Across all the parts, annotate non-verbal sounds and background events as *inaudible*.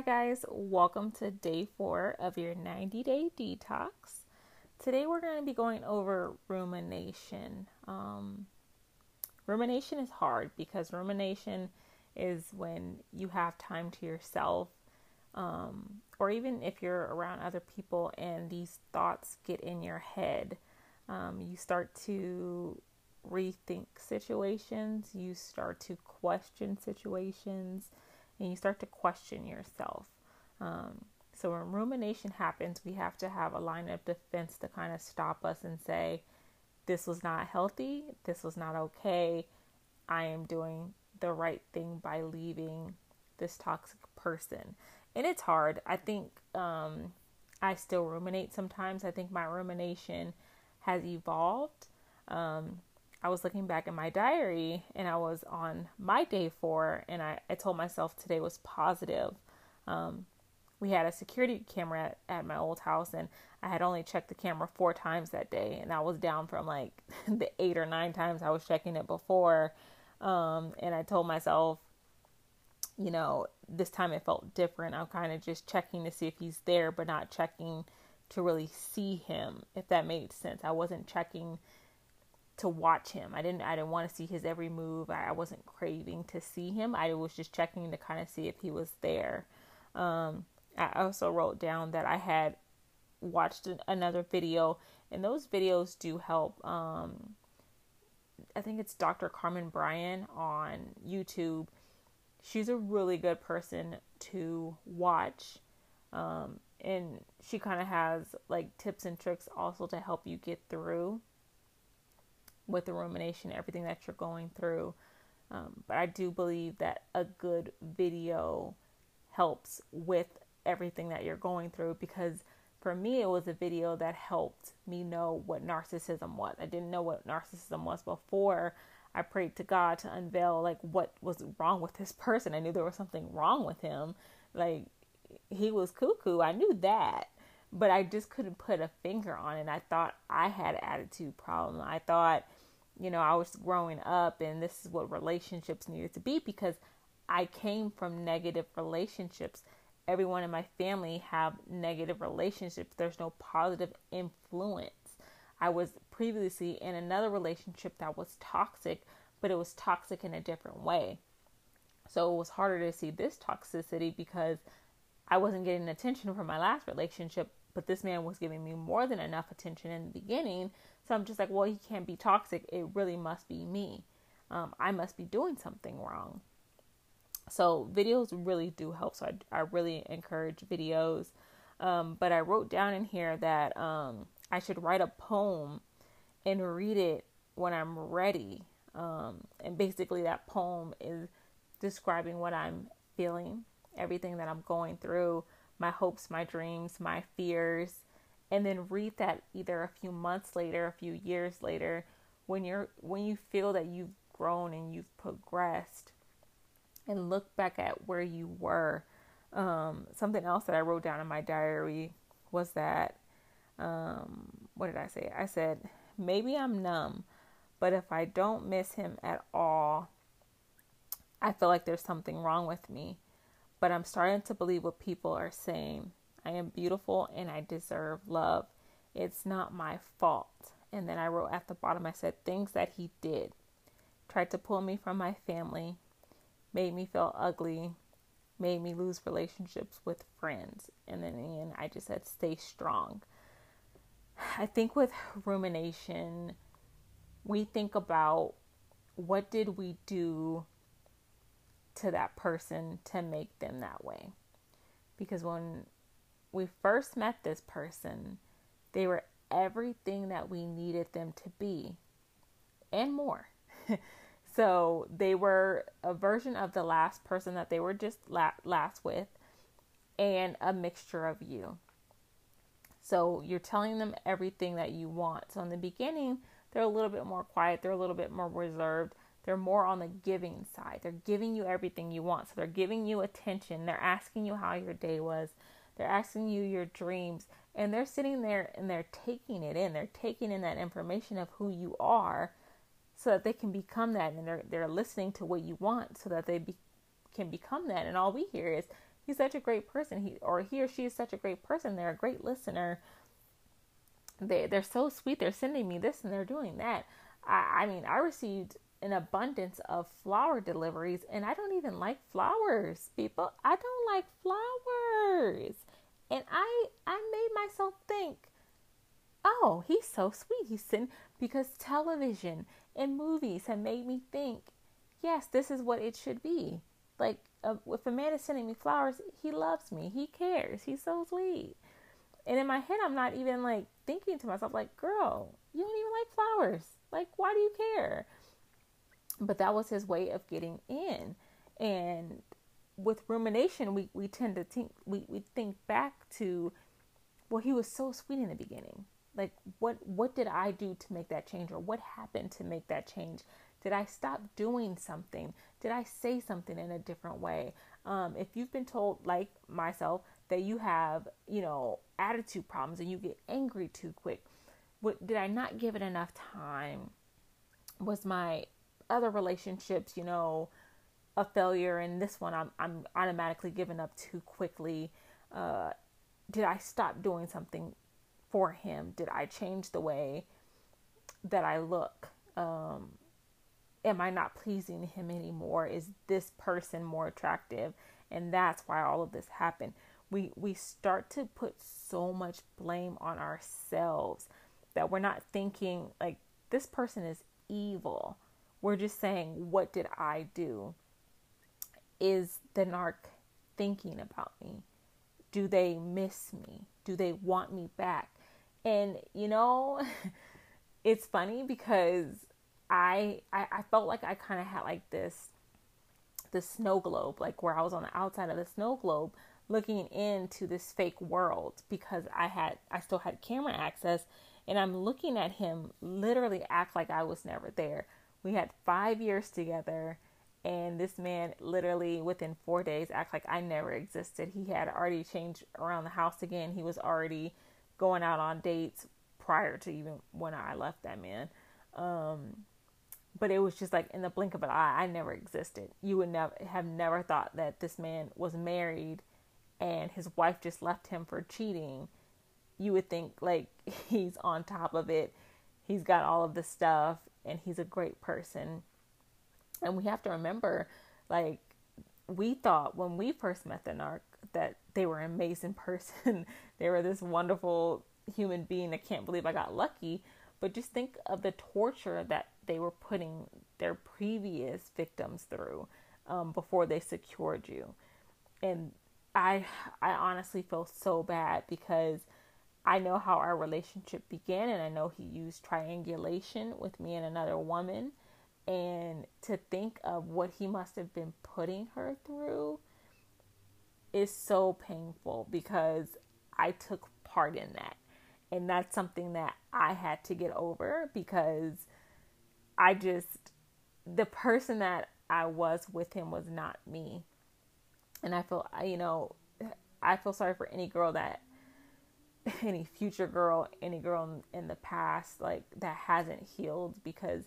Hi, guys. Welcome to day four of your 90 day detox. Today, we're going to be going over rumination. Um, rumination is hard because rumination is when you have time to yourself, um, or even if you're around other people and these thoughts get in your head, um, you start to rethink situations, you start to question situations and you start to question yourself. Um, so when rumination happens, we have to have a line of defense to kind of stop us and say, this was not healthy, this was not okay. I am doing the right thing by leaving this toxic person. And it's hard. I think um, I still ruminate sometimes. I think my rumination has evolved. Um, I was looking back in my diary and I was on my day four, and I, I told myself today was positive. Um, we had a security camera at, at, my old house, and I had only checked the camera four times that day, and I was down from like *laughs* the eight or nine times I was checking it before. Um, and I told myself, you know, this time it felt different. I'm kind of just checking to see if he's there, but not checking to really see him, if that made sense. I wasn't checking to watch him. I didn't I didn't want to see his every move. I, I wasn't craving to see him. I was just checking to kind of see if he was there. Um, I also wrote down that I had watched another video, and those videos do help. Um, I think it's Dr. Carmen Bryan on YouTube. She's a really good person to watch. Um, and she kind of has like tips and tricks also to help you get through with the rumination, everything that you're going through. Um, but I do believe that a good video helps with everything that you're going through because for me, it was a video that helped me know what narcissism was. I didn't know what narcissism was before I prayed to God to unveil like what was wrong with this person. I knew there was something wrong with him. Like he was cuckoo. I knew that, but I just couldn't put a finger on it. I thought I had attitude problem. I thought you know, I was growing up and this is what relationships needed to be because I came from negative relationships. Everyone in my family have negative relationships. There's no positive influence. I was previously in another relationship that was toxic, but it was toxic in a different way. So it was harder to see this toxicity because I wasn't getting attention from my last relationship, but this man was giving me more than enough attention in the beginning. So I'm just like, well, he can't be toxic. It really must be me. Um, I must be doing something wrong. So videos really do help. So I, I really encourage videos. Um, but I wrote down in here that um, I should write a poem and read it when I'm ready. Um, and basically, that poem is describing what I'm feeling, everything that I'm going through, my hopes, my dreams, my fears, and then read that either a few months later, a few years later, when you're when you feel that you've grown and you've progressed, and look back at where you were. Um, something else that I wrote down in my diary was that um, what did I say? I said maybe I'm numb, but if I don't miss him at all, I feel like there's something wrong with me but I'm starting to believe what people are saying. I am beautiful and I deserve love. It's not my fault. And then I wrote at the bottom, I said, things that he did. Tried to pull me from my family, made me feel ugly, made me lose relationships with friends. And then in I just said, stay strong. I think with rumination, we think about what did we do to that person to make them that way. Because when we first met this person, they were everything that we needed them to be and more. *laughs* so they were a version of the last person that they were just last with and a mixture of you. So you're telling them everything that you want. So in the beginning, they're a little bit more quiet, they're a little bit more reserved, they're more on the giving side. They're giving you everything you want. So they're giving you attention. They're asking you how your day was. They're asking you your dreams. And they're sitting there and they're taking it in. They're taking in that information of who you are so that they can become that. And they're, they're listening to what you want so that they be, can become that. And all we hear is, he's such a great person. He or he or she is such a great person. They're a great listener. They they're so sweet. They're sending me this and they're doing that. I, I mean, I received an abundance of flower deliveries and I don't even like flowers, people. I don't like flowers. And I I made myself think, oh, he's so sweet. He's sitting because television and movies have made me think, yes, this is what it should be. Like uh, if a man is sending me flowers, he loves me. He cares. He's so sweet. And in my head, I'm not even like thinking to myself, like, girl, you don't even like flowers. Like, why do you care? But that was his way of getting in. And with rumination, we, we tend to think, we, we think back to, well, he was so sweet in the beginning. Like, what, what did I do to make that change? Or what happened to make that change? Did I stop doing something? Did I say something in a different way? Um, if you've been told, like myself, that you have, you know, attitude problems and you get angry too quick, what did I not give it enough time? Was my other relationships, you know, a failure, and this one I'm I'm automatically giving up too quickly? Uh, did I stop doing something for him? Did I change the way that I look? Um, am I not pleasing him anymore? Is this person more attractive? And that's why all of this happened. We we start to put so much blame on ourselves that we're not thinking like this person is evil. We're just saying, what did I do? Is the narc thinking about me? Do they miss me? Do they want me back? And you know, *laughs* it's funny because I, I, I felt like I kind of had like this this snow globe, like where I was on the outside of the snow globe looking into this fake world because I had I still had camera access and I'm looking at him literally act like I was never there. We had 5 years together and this man literally within 4 days act like I never existed. He had already changed around the house again. He was already going out on dates prior to even when I left that man. Um, but it was just like in the blink of an eye i never existed you would never have never thought that this man was married and his wife just left him for cheating you would think like *laughs* he's on top of it he's got all of the stuff and he's a great person. And we have to remember like we thought when we first met the narc that they were an amazing *laughs* person. They were this wonderful human being. I can't believe i got lucky. But just think of the torture that they were putting their previous victims through um, before they secured you. And I I honestly feel so bad because I know how our relationship began and I know he used triangulation with me and another woman and to think of what he must have been putting her through is so painful because I took part in that. And that's something that I had to get over because I just, the person that I was with him was not me. And I feel, you know, I feel sorry for any girl that, *laughs* any future girl, any girl in, in the past, like that hasn't healed because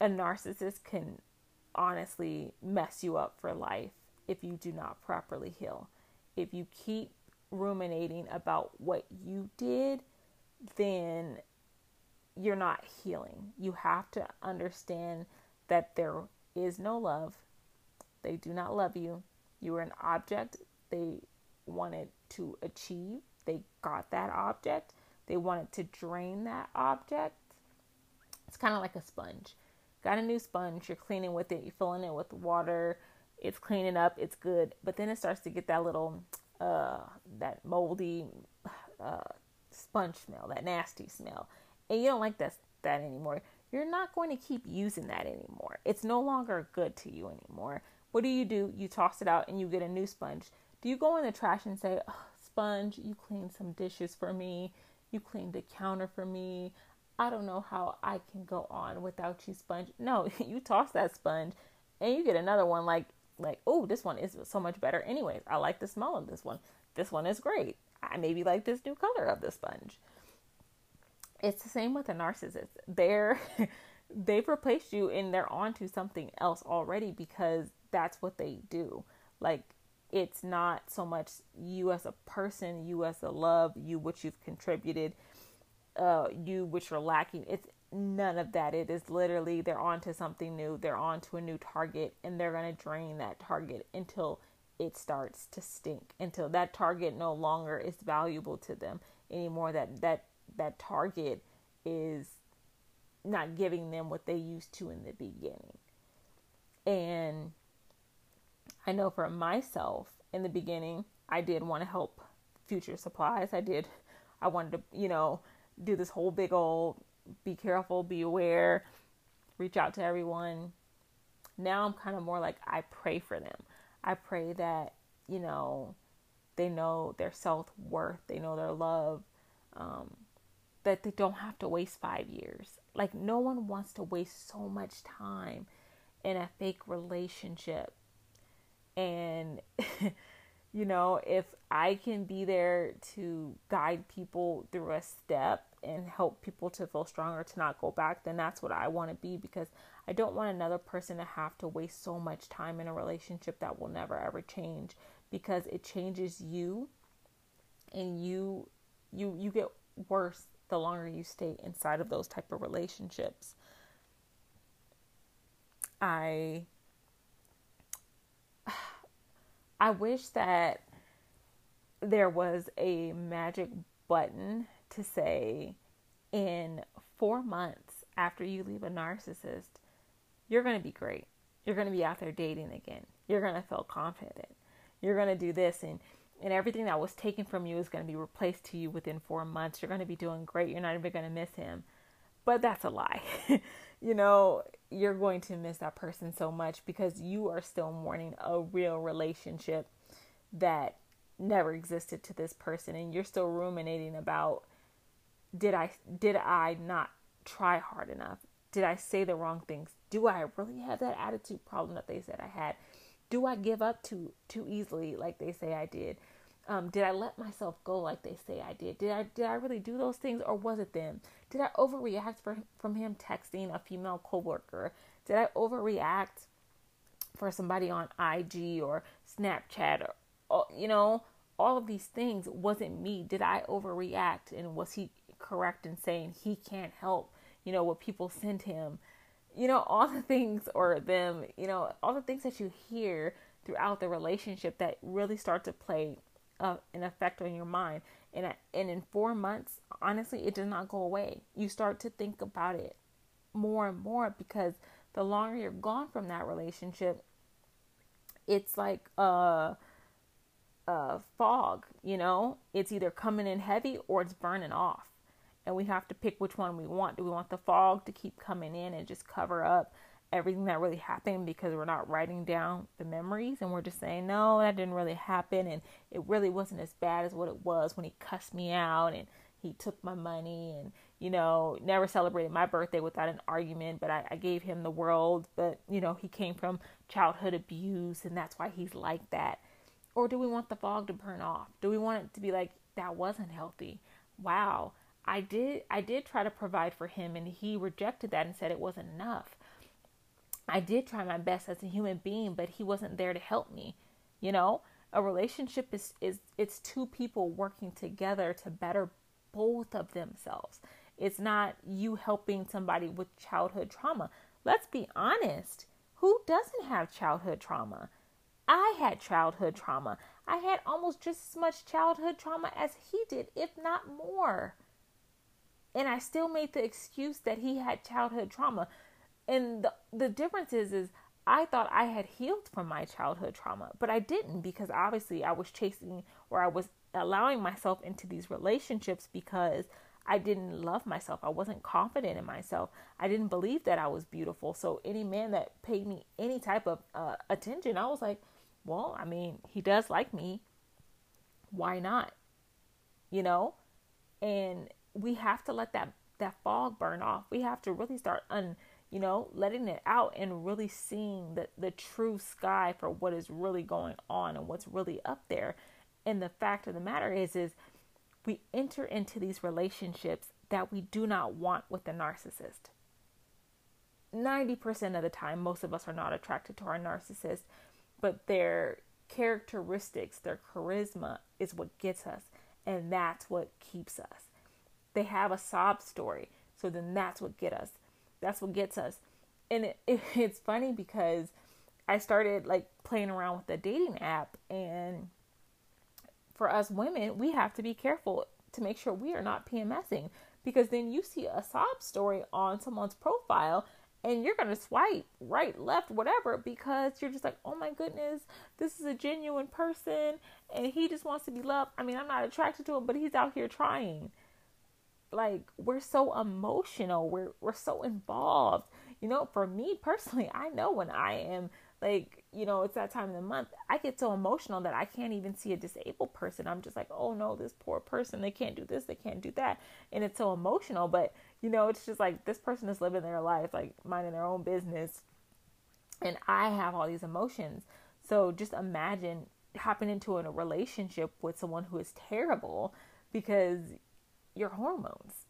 a narcissist can honestly mess you up for life if you do not properly heal. If you keep ruminating about what you did, then you're not healing. You have to understand that there is no love. They do not love you. You are an object they wanted to achieve. They got that object. They wanted to drain that object. It's kind of like a sponge. Got a new sponge, you're cleaning with it, you're filling it with water, it's cleaning up, it's good. But then it starts to get that little uh, that moldy uh, sponge smell, that nasty smell, and you don't like that that anymore. You're not going to keep using that anymore. It's no longer good to you anymore. What do you do? You toss it out and you get a new sponge. Do you go in the trash and say, oh, "Sponge, you cleaned some dishes for me. You cleaned the counter for me. I don't know how I can go on without you, sponge." No, *laughs* you toss that sponge and you get another one like like, oh, this one is so much better. Anyways, I like the smell of this one. This one is great. I maybe like this new color of the sponge. It's the same with a narcissist. They're *laughs* they've replaced you and they're onto something else already because that's what they do. Like it's not so much you as a person, you as a love, you what you've contributed, uh, you which you're lacking. It's none of that. It is literally they're on to something new. They're on to a new target, and they're gonna drain that target until it starts to stink. Until that target no longer is valuable to them anymore. That that that target is not giving them what they used to in the beginning. And I know for myself in the beginning, I did want to help future supplies. I did, I wanted to, you know, do this whole big old be careful, be aware, reach out to everyone. Now I'm kind of more like I pray for them. I pray that, you know, they know their self worth, they know their love, um, that they don't have to waste five years. Like, no one wants to waste so much time in a fake relationship. And, *laughs* you know, if I can be there to guide people through a step and help people to feel stronger to not go back, then that's what I want to be because I don't want another person to have to waste so much time in a relationship that will never ever change because it changes you and you you you get worse the longer you stay inside of those type of relationships. I I wish that there was a magic button to say in 4 months after you leave a narcissist, you're going to be great. You're going to be out there dating again. You're going to feel confident. You're going to do this and and everything that was taken from you is going to be replaced to you within four months. You're going to be doing great. You're not even going to miss him. But that's a lie. *laughs* you know, you're going to miss that person so much because you are still mourning a real relationship that never existed to this person and you're still ruminating about did I did I not try hard enough? Did I say the wrong things? Do I really have that attitude problem that they said I had? Do I give up too too easily like they say I did? Um, did I let myself go like they say I did? Did I did I really do those things or was it them? Did I overreact for, from him texting a female coworker? Did I overreact for somebody on IG or Snapchat or, you know all of these things wasn't me? Did I overreact and was he correct in saying he can't help? You know what people send him you know, all the things or them, you know, all the things that you hear throughout the relationship that really start to play uh, an effect on your mind. And, and in four months, honestly, it does not go away. You start to think about it more and more because the longer you're gone from that relationship, it's like a, a fog, you know? It's either coming in heavy or it's burning off and we have to pick which one we want. Do we want the fog to keep coming in and just cover up everything that really happened because we're not writing down the memories and we're just saying, no, that didn't really happen and it really wasn't as bad as what it was when he cussed me out and he took my money and, you know, never celebrated my birthday without an argument, but I, I gave him the world, but, you know, he came from childhood abuse and that's why he's like that. Or do we want the fog to burn off? Do we want it to be like, that wasn't healthy? Wow I did I did try to provide for him and he rejected that and said it wasn't enough. I did try my best as a human being, but he wasn't there to help me. You know, a relationship is is it's two people working together to better both of themselves. It's not you helping somebody with childhood trauma. Let's be honest. Who doesn't have childhood trauma? I had childhood trauma. I had almost just as much childhood trauma as he did, if not more. And I still made the excuse that he had childhood trauma. And the, the difference is, is I thought I had healed from my childhood trauma, but I didn't because obviously I was chasing or I was allowing myself into these relationships because I didn't love myself. I wasn't confident in myself. I didn't believe that I was beautiful. So any man that paid me any type of uh, attention, I was like, well, I mean, he does like me. Why not? You know? And we have to let that that fog burn off. We have to really start un you know, letting it out and really seeing the, the true sky for what is really going on and what's really up there. And the fact of the matter is is we enter into these relationships that we do not want with the narcissist. 90% of the time most of us are not attracted to our narcissist, but their characteristics, their charisma is what gets us, and that's what keeps us. They have a sob story, so then that's what get us. That's what gets us. And it, it, *laughs* it's funny because I started like playing around with the dating app, and for us women, we have to be careful to make sure we are not PMSing because then you see a sob story on someone's profile and you're going to swipe right, left, whatever because you're just like, oh my goodness, this is a genuine person and he just wants to be loved. I mean, I'm not attracted to him, but he's out here trying. Like, we're so emotional, we're, we're so involved. You know, for me personally, I know when I am like you know it's that time of the month i get so emotional that i can't even see a disabled person. I'm just like oh no this poor person they can't do this they can't do that. And it's so emotional but you know it's just like this person is living their life like minding their own business. And i have all these emotions. So just imagine hopping into a relationship with someone who is terrible because your hormones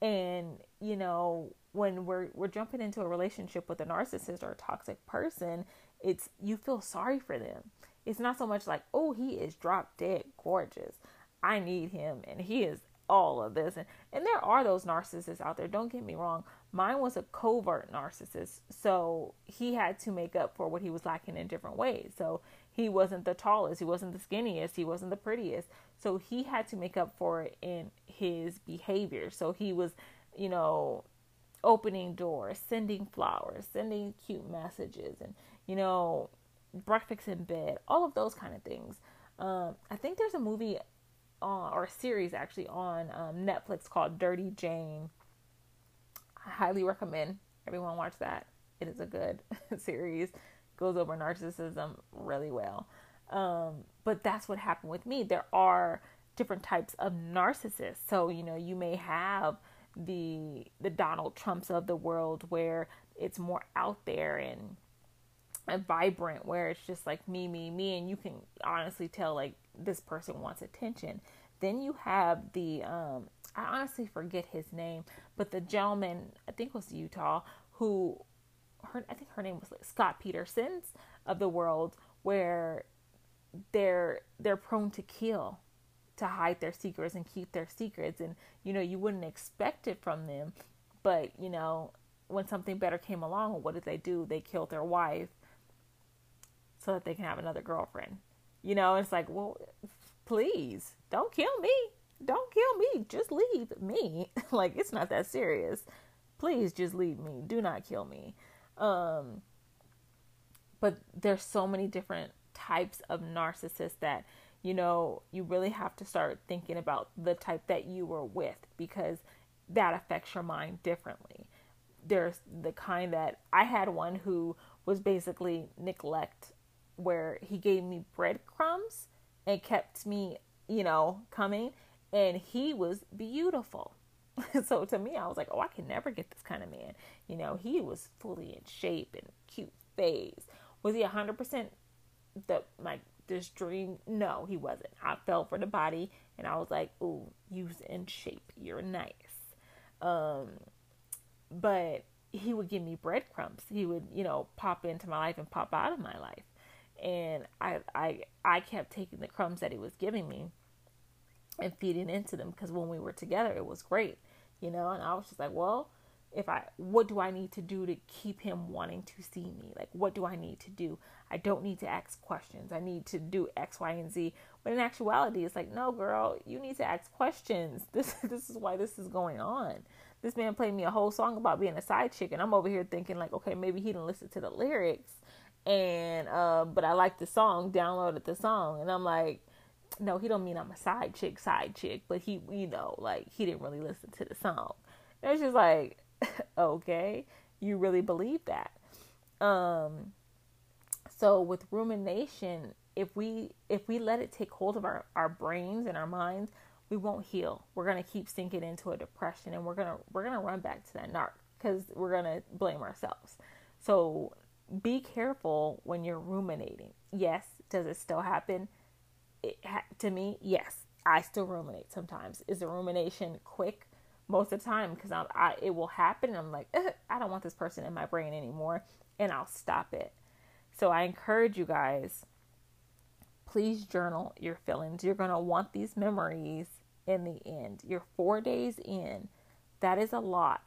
and you know when we're we're jumping into a relationship with a narcissist or a toxic person it's you feel sorry for them. It's not so much like, oh, he is drop dead gorgeous. I need him and he is all of this. And, and there are those narcissists out there, don't get me wrong. Mine was a covert narcissist. So he had to make up for what he was lacking in different ways. So he wasn't the tallest, he wasn't the skinniest, he wasn't the prettiest. So he had to make up for it in his behavior. So he was, you know, opening doors, sending flowers, sending cute messages, and you know, breakfast in bed, all of those kind of things. Um, I think there's a movie on, or a series actually on um, Netflix called Dirty Jane. I highly recommend everyone watch that. It is a good *laughs* series. Goes over narcissism really well. Um, but that's what happened with me. There are different types of narcissists. So, you know, you may have the the Donald Trumps of the world where it's more out there and and vibrant where it's just like me me me and you can honestly tell like this person wants attention then you have the um i honestly forget his name but the gentleman i think was utah who her i think her name was like scott peterson's of the world where they're they're prone to kill to hide their secrets and keep their secrets and you know you wouldn't expect it from them but you know when something better came along what did they do they killed their wife so that they can have another girlfriend. You know, it's like, well, please don't kill me. Don't kill me. Just leave me. *laughs* like it's not that serious. Please just leave me. Do not kill me. Um but there's so many different types of narcissists that you know, you really have to start thinking about the type that you were with because that affects your mind differently. There's the kind that I had one who was basically neglect where he gave me breadcrumbs and kept me, you know, coming. And he was beautiful. *laughs* so to me, I was like, oh, I can never get this kind of man. You know, he was fully in shape and cute face. Was he 100% the my this dream? No, he wasn't. I fell for the body and I was like, ooh, you's in shape. You're nice. Um, but he would give me breadcrumbs. He would, you know, pop into my life and pop out of my life and I I I kept taking the crumbs that he was giving me and feeding into them because when we were together it was great, you know, and I was just like, well, if I what do I need to do to keep him wanting to see me? Like what do I need to do? I don't need to ask questions. I need to do X, Y, and Z. But in actuality, it's like, no, girl, you need to ask questions. *laughs* This this is why this is going on. This man played me a whole song about being a side chick, and I'm over here thinking like, okay, maybe he didn't listen to the lyrics and uh, but I like the song, downloaded the song, and I'm like, no, he don't mean I'm a side chick, side chick, but he, you know, like he didn't really listen to the song. And it's just like, *laughs* okay, you really believe that. Um, so with rumination, if we if we let it take hold of our our brains and our minds, we won't heal. We're gonna keep sinking into a depression, and we're gonna we're gonna run back to that narc because we're gonna blame ourselves. So be careful when you're ruminating. Yes, does it still happen? It to me, yes, I still ruminate sometimes. Is the rumination quick? Most of the time, because I'm, I, it will happen. I'm like, I don't want this person in my brain anymore, and I'll stop it. So I encourage you guys please journal your feelings. You're going to want these memories in the end. You're four days in. That is a lot.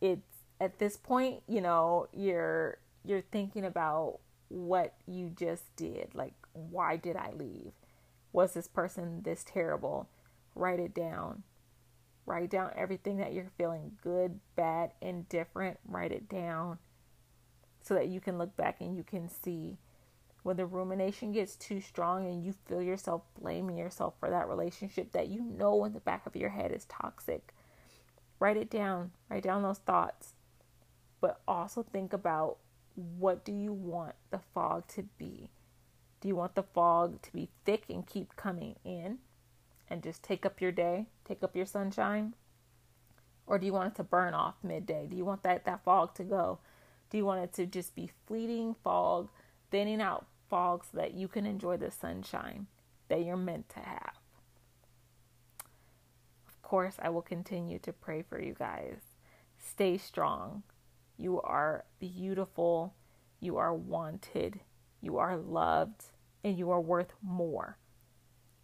It's at this point, you know, you're you're thinking about what you just did. Like, why did I leave? Was this person this terrible? Write it down. Write down everything that you're feeling good, bad, indifferent. Write it down so that you can look back and you can see when the rumination gets too strong and you feel yourself blaming yourself for that relationship that you know in the back of your head is toxic, write it down. Write down those thoughts. But also think about what do you want the fog to be? Do you want the fog to be thick and keep coming in and just take up your day, take up your sunshine? Or do you want it to burn off midday? Do you want that, that fog to go? Do you want it to just be fleeting fog, thinning out fog so that you can enjoy the sunshine that you're meant to have. Of course, I will continue to pray for you guys. Stay strong. You are beautiful. You are wanted. You are loved. And you are worth more.